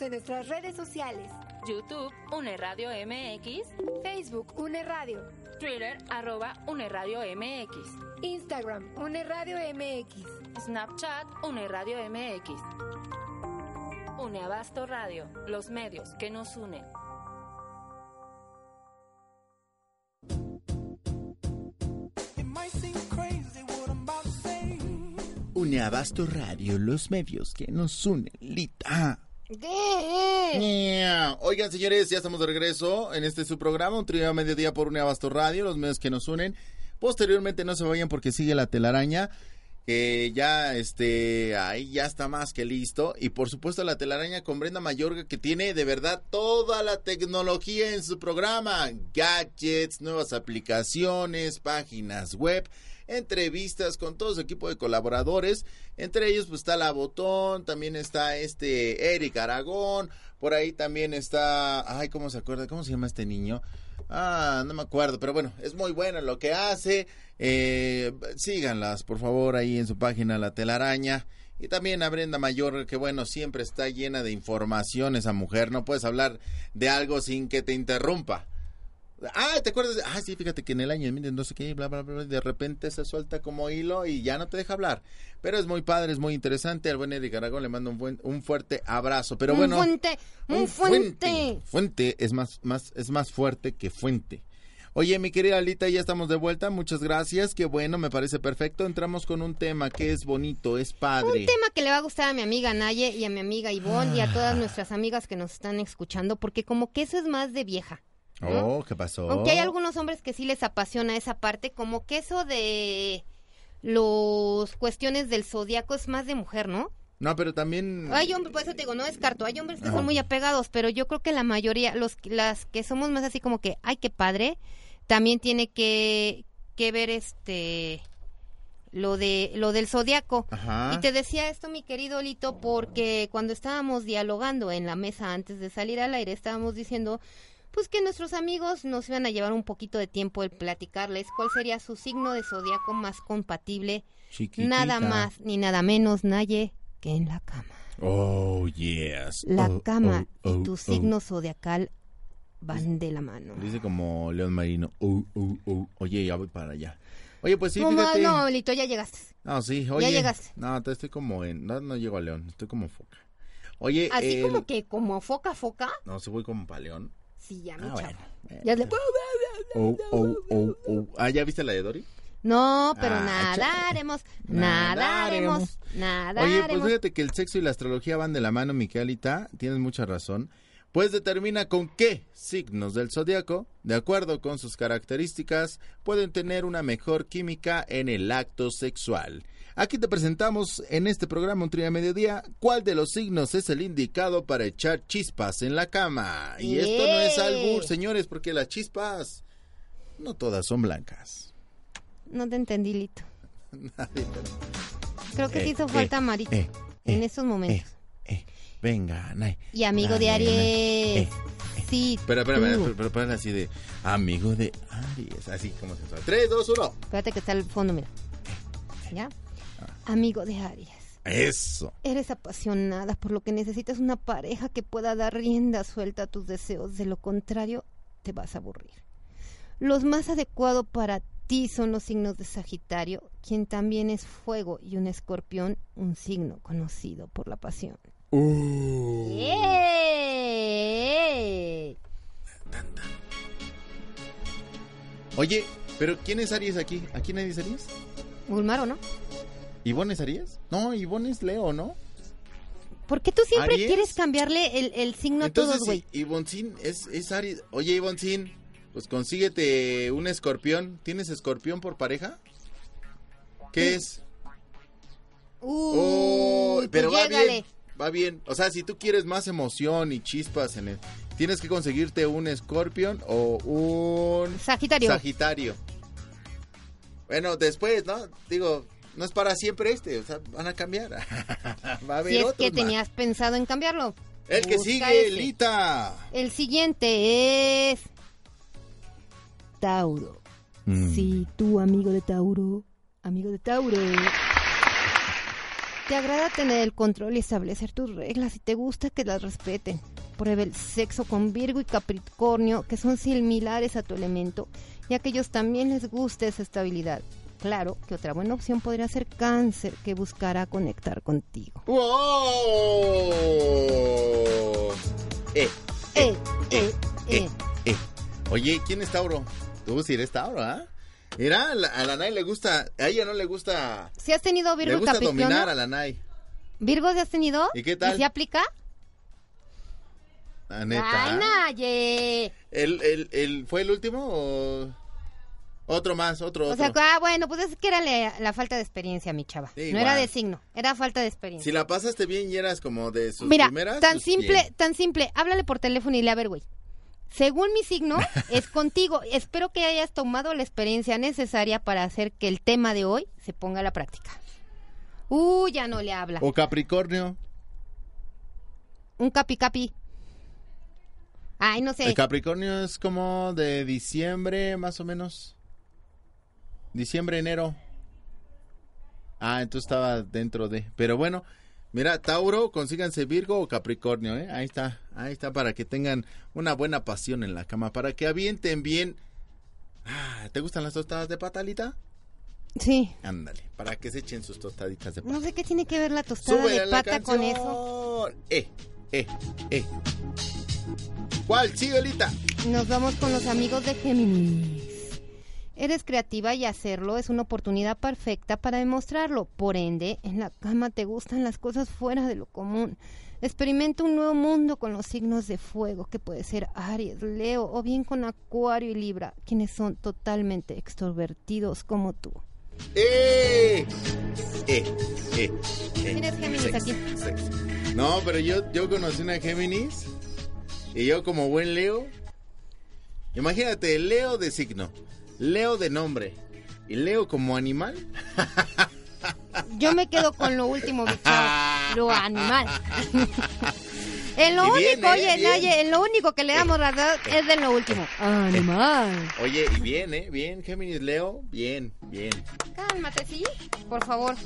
Síguenos en nuestras redes sociales. YouTube, Une Radio MX, Facebook, Une Radio. Twitter, arroba Une Radio MX, Instagram, Une Radio MX. Snapchat, Une Radio MX. Une Abasto Radio, los medios que nos unen. Uneabasto Radio, los medios que nos unen. Lita. Oigan, señores, ya estamos de regreso en este su programa, un trío a mediodía por Uneabasto Radio, los medios que nos unen. Posteriormente no se vayan porque sigue la telaraña, que ya este ahí ya está más que listo. Y por supuesto la telaraña con Brenda Mayorga, que tiene de verdad toda la tecnología en su programa. Gadgets, nuevas aplicaciones, páginas web entrevistas con todo su equipo de colaboradores. Entre ellos pues está La Botón, también está este Eric Aragón, por ahí también está, ay, ¿cómo se acuerda? ¿Cómo se llama este niño? Ah, no me acuerdo, pero bueno, es muy bueno lo que hace. Eh, síganlas, por favor, ahí en su página La Telaraña. Y también a Brenda Mayor, que bueno, siempre está llena de información esa mujer. No puedes hablar de algo sin que te interrumpa. Ah, ¿te acuerdas? Ah, sí, fíjate que en el año, miren, no sé qué, bla, bla, bla, de repente se suelta como hilo y ya no te deja hablar. Pero es muy padre, es muy interesante. Al buen Eric Aragón le mando un, buen, un fuerte abrazo. Pero bueno. Un fuente, un, fuente. fuente. Fuente es más, más, es más fuerte que fuente. Oye, mi querida Alita, ya estamos de vuelta. Muchas gracias. Qué bueno, me parece perfecto. Entramos con un tema que es bonito, es padre. Un tema que le va a gustar a mi amiga Naye y a mi amiga Ivonne y a todas nuestras amigas que nos están escuchando, porque como que eso es más de vieja. ¿No? Oh, ¿qué pasó? Aunque hay algunos hombres que sí les apasiona esa parte, como que eso de los cuestiones del zodiaco es más de mujer, ¿no? No, pero también. Hay hombres, por eso te digo, no descarto. Hay hombres que son muy apegados, pero yo creo que la mayoría, los las que somos más así como que, ay, qué padre, también tiene que, que ver este lo de lo del zodiaco. Ajá. Y te decía esto, mi querido Lito, porque cuando estábamos dialogando en la mesa antes de salir al aire, estábamos diciendo pues que nuestros amigos nos iban a llevar un poquito de tiempo el platicarles cuál sería su signo de zodiaco más compatible, Chiquitita. nada más ni nada menos, Naye, que en la cama. Oh, yes. La Oh, cama oh, y tu oh. signo zodiacal van de la mano. Dice como León Marino. Oye, ya voy para allá. Oye, pues sí, no, fíjate. no, Lito, ya llegaste. No, sí, oye. llegaste. No, te estoy como en. No, no llego a León, estoy como foca. Oye, Así el- como que como foca foca. No, sí voy como para León. Sí, ya, mi Ah, chavo. bueno. Ya le- Oh, oh, oh, oh. Ah, ¿ya viste la de Dory? No, pero Ah, nadaremos, Nadaremos. nadaremos, nadaremos. Oye, pues fíjate que el sexo y la astrología van de la mano, Miquelita. Tienes mucha razón. Pues determina con qué signos del zodiaco, de acuerdo con sus características, pueden tener una mejor química en el acto sexual. Aquí te presentamos en este programa Un Trío a Mediodía cuál de los signos es el indicado para echar chispas en la cama. Y esto no es ¡Eh! albur, señores, porque las chispas no todas son blancas. No te entendí, Lito. Nadie Creo que Eh, te hizo eh, falta Marito eh, en eh, estos momentos. eh, venga, Nay. y amigo de Aries. eh, Sí, Espera, espera, espera, espera, espera, así de amigo de Aries, así como se suena. 3, 2, 1. Espérate que está al fondo, mira. ¿Ya? Amigo de Aries. Eso. Eres apasionada, por lo que necesitas una pareja que pueda dar rienda suelta a tus deseos. De lo contrario, te vas a aburrir. Los más adecuados para ti son los signos de Sagitario, quien también es fuego, y un escorpión, un signo conocido por la pasión. Uh. ¡Eh! Oye, pero ¿quién es Aries aquí? ¿A quién es Aries? Gulmaro, ¿no? ¿Ivonne es Aries? No, Ivonne es Leo, ¿no? ¿Por qué tú siempre ¿Aries? quieres cambiarle el, el signo a todos, güey? Ivoncín es, es Aries. Oye, Ivoncín, pues consíguete un escorpión. ¿Tienes escorpión por pareja? ¿Qué es? Uy, Oh, pero va llégale. bien. va bien. O sea, si tú quieres más emoción y chispas en el... Tienes que conseguirte un Scorpion o un... Sagitario. Sagitario. Bueno, después, ¿no? Digo, no es para siempre este, o sea, van a cambiar. Va a haber si es otros que más. tenías pensado en cambiarlo. El que sigue, ese. Lita. El siguiente es Tauro. Mm. Sí, tú, amigo de Tauro, amigo de Tauro. Te agrada tener el control y establecer tus reglas y te gusta que las respeten. Prueba el sexo con Virgo y Capricornio, que son similares a tu elemento, y a aquellos también les gusta esa estabilidad. Claro que otra buena opción podría ser Cáncer, que buscará conectar contigo. ¡Wow! Eh, Eh, eh, eh. eh. Oye, ¿quién es Tauro? Tú sí eres Tauro, ¿ah? Mira, a la, a la Nay le gusta, a ella no le gusta, Si has tenido Virgo le gusta Capricornio, dominar a la Nay. ¿Virgo te has tenido? ¿Y qué tal? ¿Y si aplica? La neta. ¡Ay, Naye! ¿El, el, el, ¿Fue el último o otro más, otro, O otro? sea, ah, bueno, pues es que era la, la falta de experiencia, mi chava. Sí, no era de signo, era falta de experiencia. Si la pasaste bien y eras como de sus Mira, primeras, tan pues, simple, bien. tan simple. Háblale por teléfono y le a ver, güey. Según mi signo, es contigo. Espero que hayas tomado la experiencia necesaria para hacer que el tema de hoy se ponga a la práctica. Uh, ya no le habla. O Capricornio. Un capi capi. Ay, no sé. El Capricornio es como de diciembre, más o menos. Diciembre, enero. Ah, entonces estaba dentro de. Pero bueno, mira, Tauro, consíganse Virgo o Capricornio, ¿eh? Ahí está, ahí está, para que tengan una buena pasión en la cama, para que avienten bien. Ah, ¿Te gustan las tostadas de patalita? Sí. Ándale, para que se echen sus tostaditas de pata. No sé qué tiene que ver la tostada Súbele de pata con eso. Eh, eh, eh. ¿Cuál? Lita. Nos vamos con los amigos de Géminis. Eres creativa y hacerlo es una oportunidad perfecta para demostrarlo. Por ende, en la cama te gustan las cosas fuera de lo común. Experimenta un nuevo mundo con los signos de fuego, que puede ser Aries, Leo o bien con Acuario y Libra, quienes son totalmente extrovertidos como tú. ¡Eh! ¡Eh! ¡Eh! eh. Mira, es Géminis Sex, aquí. sex. No, pero yo, yo conocí una Géminis y yo como buen Leo, imagínate, Leo de signo, Leo de nombre y Leo como animal. Yo me quedo con lo último, mi chavo, lo animal. En lo bien, único, ¿eh? oye, Bien. Naye, en lo único que le damos la verdad es de lo último. Animal. Oye, y bien, ¿eh? Bien, Géminis, Leo, bien, bien. Cálmate, ¿sí? Por favor.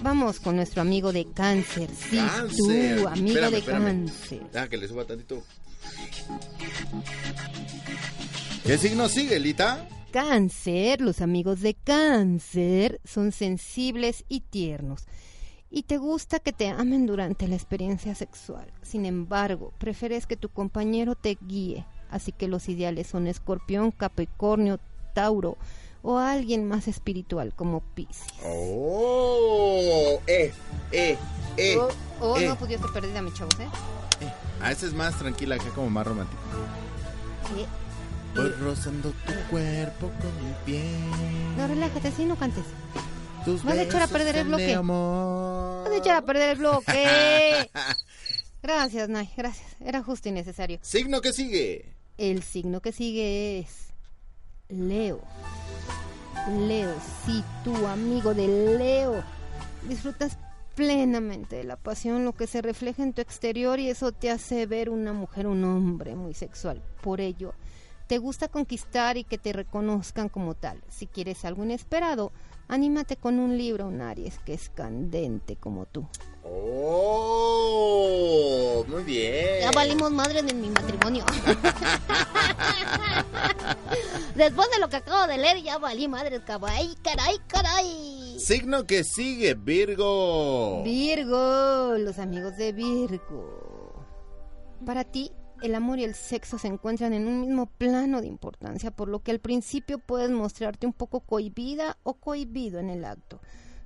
Vamos con nuestro amigo de cáncer. Sí, Cáncer. tú, amigo Espérame, de espérame. cáncer. Deja que le suba tantito. ¿Qué signo sigue, Lita? Cáncer, los amigos de cáncer son sensibles y tiernos. Y te gusta que te amen durante la experiencia sexual. Sin embargo, prefieres que tu compañero te guíe. Así que los ideales son escorpión, capricornio, tauro o alguien más espiritual como Pisces. Oh, eh, eh, eh. oh, oh, eh. no, pues yo estoy perdida, mi chavos, ¿eh? Ah, esa es más tranquila, acá como más romántica. Eh, Voy rozando tu cuerpo con mi piel. No, relájate, sí, no cantes. Tus vas a echar a perder el bloque. Vas a echar a perder el bloque. Gracias, Nay, gracias. Era justo y necesario. Signo que sigue. El signo que sigue es Leo. Leo, sí, tú, amigo de Leo. Disfrutas plenamente de la pasión, lo que se refleja en tu exterior y eso te hace ver una mujer, un hombre muy sexual. Por ello, te gusta conquistar y que te reconozcan como tal. Si quieres algo inesperado, anímate con un libro, un Aries que es candente como tú. Oh, muy bien. Ya valimos madres en mi matrimonio. Después de lo que acabo de leer, ya valí madres, caray, caray, caray. Signo que sigue, Virgo. Virgo, los amigos de Virgo. Para ti, el amor y el sexo se encuentran en un mismo plano de importancia, por lo que al principio puedes mostrarte un poco cohibida o cohibido en el acto.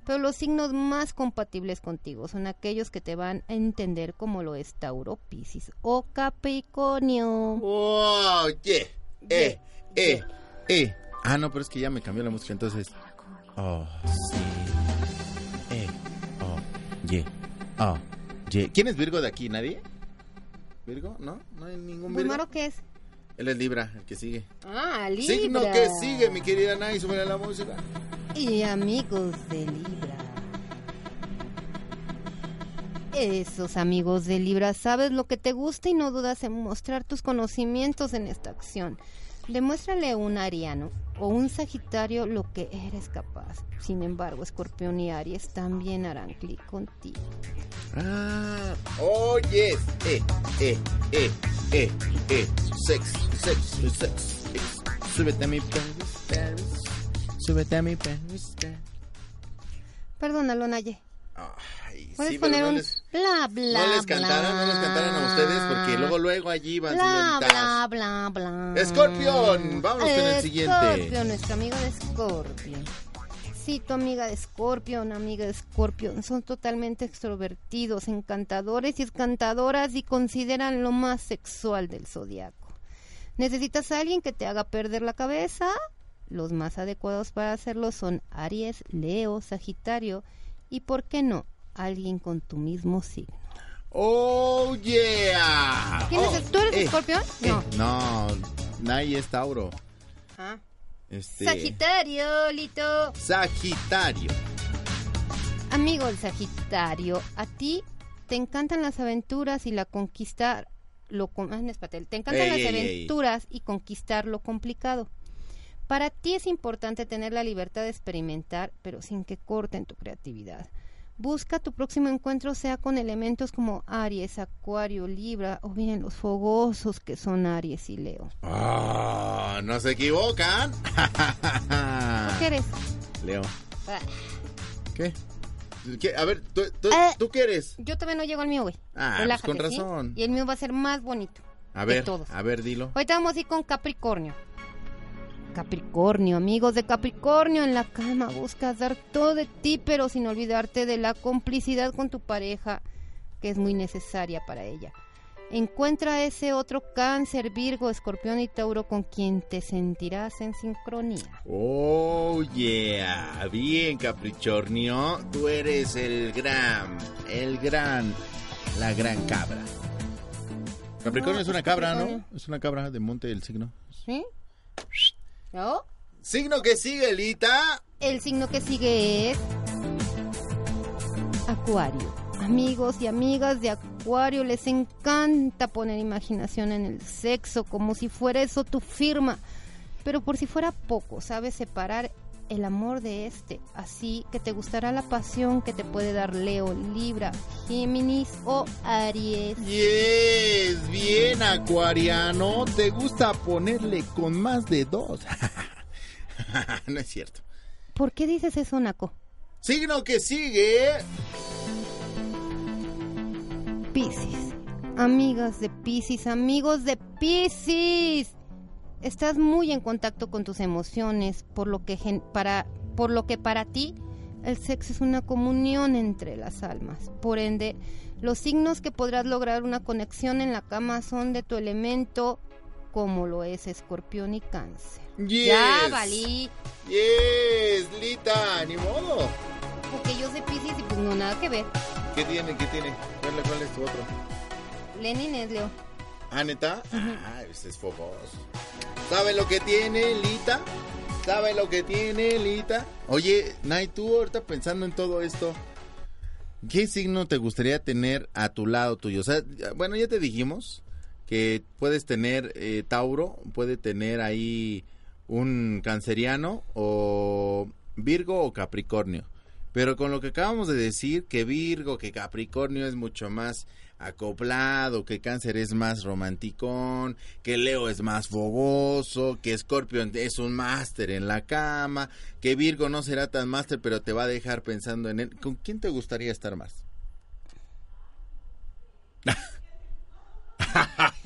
Pero los signos más compatibles contigo son aquellos que te van a entender como lo es Tauro, Piscis o Capricornio. Oh, yeah. Eh, eh, eh. Ah, no, pero es que ya me cambió la música, entonces. Oh, sí. Eh, oh, yeah. Oh, ¿quién es Virgo de aquí? ¿Nadie? ¿Virgo? ¿No? ¿No hay ningún Virgo? ¿Bulmaro qué es? Él es Libra, el que sigue. Ah, Libra. Signo que sigue, mi querida Nay, súbele la música. Y amigos de Libra. Esos amigos de Libra, sabes lo que te gusta y no dudas en mostrar tus conocimientos en esta acción. Demuéstrale a un ariano o un sagitario lo que eres capaz. Sin embargo, Escorpión y Aries también harán clic contigo. Ah, oye, eh, eh, eh, eh, eh, sex, sex, sex, sex. Súbete a mi Paris, Paris. Súbete a mi Paris, Paris. Perdónalo, Naye. Ay, Puedes sí, poner no un les, bla bla no les bla. cantaron, no les cantaron a ustedes porque luego, luego allí van bla señoritas. bla bla bla. Escorpión, vámonos con el siguiente. Escorpión, nuestro amigo de Escorpión. Sí, tu amiga de Escorpión, amiga de Escorpión, son totalmente extrovertidos, encantadores y encantadoras y consideran lo más sexual del zodiaco. ¿Necesitas a alguien que te haga perder la cabeza? Los más adecuados para hacerlo son Aries, Leo, Sagitario y, ¿por qué no?, alguien con tu mismo signo. Oh, yeah. ¿Quién Oh, ¿Tú eres eh, Escorpión? eh, No. No, Nay es Tauro. Ah. Este, Sagitario, Lito. Sagitario. Amigo el Sagitario, a ti te encantan las aventuras y la conquistar lo com- ah, te encantan Ey, las ey, ey. aventuras y conquistar lo complicado. Para ti es importante tener la libertad de experimentar, pero sin que corten tu creatividad. Busca tu próximo encuentro sea con elementos como Aries, Acuario, Libra o bien los fogosos que son Aries y Leo. Ah, no se equivocan. ¿Qué eres? Leo. Ah, ¿Qué? ¿Qué? A ver, ¿tú, tú, Eh. ¿tú qué eres? Yo todavía no llego al mío, güey. Ah, pues con ¿sí? razón. Y el mío va a ser más bonito. A de ver, todos. a ver, dilo. Ahorita vamos a ir con Capricornio. Capricornio, amigos de Capricornio, en la cama buscas dar todo de ti, pero sin olvidarte de la complicidad con tu pareja, que es muy necesaria para ella. Encuentra ese otro cáncer, Virgo, Escorpión y Tauro con quien te sentirás en sincronía. Oh, yeah. Bien, Capricornio. Tú eres el gran, el gran, la gran cabra. Capricornio No, es una cabra, ¿no? Es una cabra de monte del signo. ¿Sí? ¿No? Signo que sigue, Lita. El signo que sigue es Acuario. Amigos y amigas de Acuario, les encanta poner imaginación en el sexo, como si fuera eso tu firma. Pero por si fuera poco, sabes separar el amor de este. Así que te gustará la pasión que te puede dar Leo, Libra, Géminis o Aries. Yes, bien, acuariano. ¿Te gusta ponerle con más de dos? no es cierto. ¿Por qué dices eso, Naco? Signo que sigue. Piscis. Amigas de Piscis, amigos de Piscis. Estás muy en contacto con tus emociones, por lo que gen- para por lo que para ti el sexo es una comunión entre las almas. Por ende, los signos que podrás lograr una conexión en la cama son de tu elemento, como lo es Escorpión y Cáncer. Yes. Ya, valí. Yes, Lita, ni modo. Porque yo soy Piscis y pues no nada que ver. ¿Qué tiene? ¿Qué tiene? ¿Cuál, cuál es tu otro? Lenin es Leo. ¿Ah, neta? Ah, ese es fogoso. ¿Sabe lo que tiene, Lita? ¿Sabe lo que tiene, Lita? Oye, Nay, tú ahorita pensando en todo esto, ¿qué signo te gustaría tener a tu lado tuyo? O sea, bueno, ya te dijimos que puedes tener eh, Tauro, puede tener ahí un canceriano o Virgo o Capricornio. Pero con lo que acabamos de decir, que Virgo, que Capricornio es mucho más acoplado, que Cáncer es más romanticón, que Leo es más fogoso, que Scorpio es un máster en la cama, que Virgo no será tan máster, pero te va a dejar pensando en él. ¿Con quién te gustaría estar más?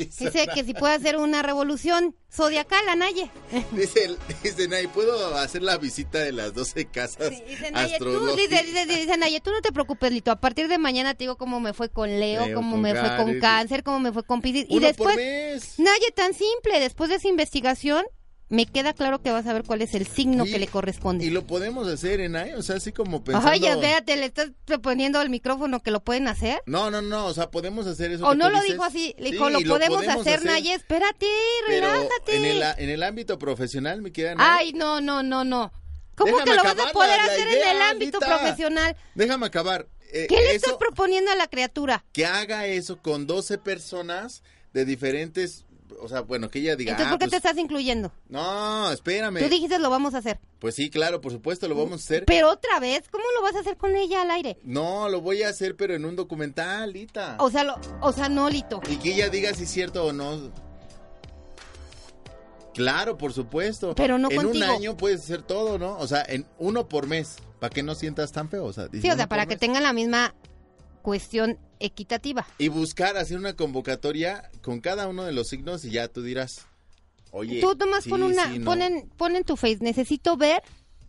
Dice que si puede hacer una revolución zodiacal, Anaye. Dice, dice Nay, ¿puedo hacer la visita de las 12 casas Dice Naye, tú, dice, dice, dice Naye, tú no te preocupes, Lito. A partir de mañana te digo cómo me fue con Leo, Leo, cómo con me fue con Cáncer. Cómo me fue con Piscis. Y después. Naye, tan simple, después de esa investigación, me queda claro que vas a ver cuál es el signo que le corresponde. Y lo podemos hacer en ahí, o sea, así como pensando... Ay, espérate, le estás proponiendo al micrófono que lo pueden hacer. No, no, no, o sea, podemos hacer eso O no lo dices. dijo así, le Sí, dijo, lo, y podemos, hacer, Naye, espérate, Pero relájate. en el, en el ámbito profesional, me quedan... ¿eh? Ay, no, no, no, no. ¿Cómo Déjame que lo vas a poder hacer en el ámbito Anita. profesional? Déjame acabar. Eh, ¿Qué le eso- estás proponiendo a la criatura? que haga eso con 12 personas de diferentes, o sea, bueno, que ella diga, Entonces, ah, ¿por qué pues, te estás incluyendo? no, espérame. Tú dijiste lo vamos a hacer. Pues sí, claro, por supuesto, lo vamos a hacer. Pero otra vez, ¿cómo lo vas a hacer con ella al aire? No, lo voy a hacer, pero en un documental, Lita. O sea, lo, o sea, no, Lito. Y que ella diga si es cierto o no. Claro, por supuesto. Pero no en contigo. un año puedes hacer todo, ¿no? O sea, en uno por mes, para que no sientas tan feo. O sea, Sí, o sea, para que tengan la misma cuestión equitativa. Y buscar hacer una convocatoria con cada uno de los signos y ya tú dirás, oye. Tú nomás sí, pon una, sí, no. pon, en, pon en tu face, necesito ver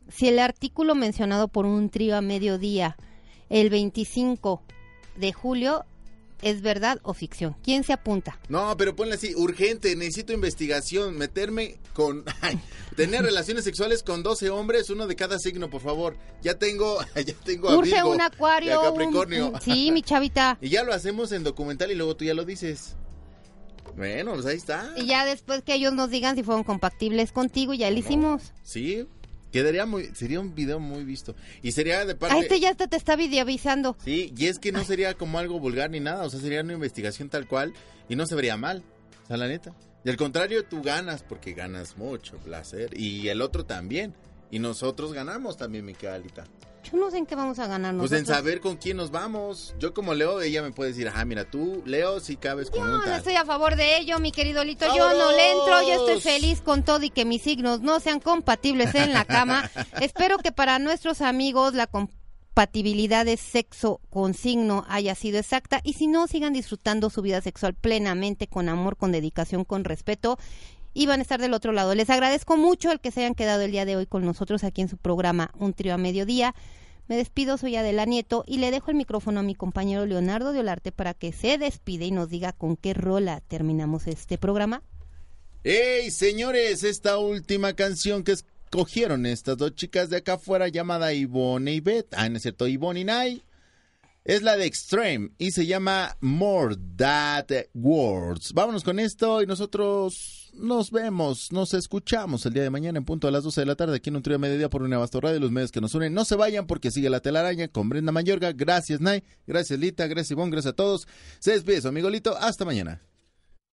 si el artículo mencionado por un trío a mediodía el 25 de julio es verdad o ficción. ¿Quién se apunta? No, pero ponle así, urgente, necesito investigación, meterme con... ay, tener relaciones sexuales con 12 hombres, uno de cada signo, por favor. Ya tengo, ya tengo a Urge Virgo un y a acuario. un- Capricornio. un- sí, mi chavita. Y ya lo hacemos en documental y luego tú ya lo dices. Bueno, pues ahí está. Y ya después que ellos nos digan si fueron compatibles contigo, ya lo hicimos. Sí, quedaría muy, sería un video muy visto. Y sería de parte... A este ya hasta te está videoavisando. Sí, y es que no sería como algo vulgar ni nada, o sea, sería una investigación tal cual y no se vería mal, o sea, la neta. Y al contrario, tú ganas porque ganas mucho placer y el otro también. Y nosotros ganamos también, mi Alita. Yo no sé en qué vamos a ganar Pues en saber con quién nos vamos. Yo como Leo, ella me puede decir, ajá, mira, tú, Leo, si cabes con Yo un no estoy a favor de ello, mi querido Lito. Yo no le entro. Yo estoy feliz con todo y que mis signos no sean compatibles en la cama. Espero que para nuestros amigos la compatibilidad de sexo con signo haya sido exacta. Y si no, sigan disfrutando su vida sexual plenamente, con amor, con dedicación, con respeto. Y van a estar del otro lado. Les agradezco mucho el que se hayan quedado el día de hoy con nosotros aquí en su programa Un Trío a Mediodía. Me despido, soy Adela Nieto y le dejo el micrófono a mi compañero Leonardo de Olarte para que se despide y nos diga con qué rola terminamos este programa. ¡Ey, señores! Esta última canción que escogieron estas dos chicas de acá afuera llamada Ivonne y Beth, ah, no es cierto, Ivonne y Nai, es la de Extreme y se llama More That Words. Vámonos con esto y nosotros nos vemos, nos escuchamos el día de mañana en punto a las 12 de la tarde aquí en un trío de mediodía por una Basto Radio, los medios que nos unen. No se vayan porque sigue la telaraña con Brenda Mayorga. Gracias, Nay. Gracias, Lita. Gracias, Ivonne. Gracias a todos. Se despide amigo Lito. Hasta mañana.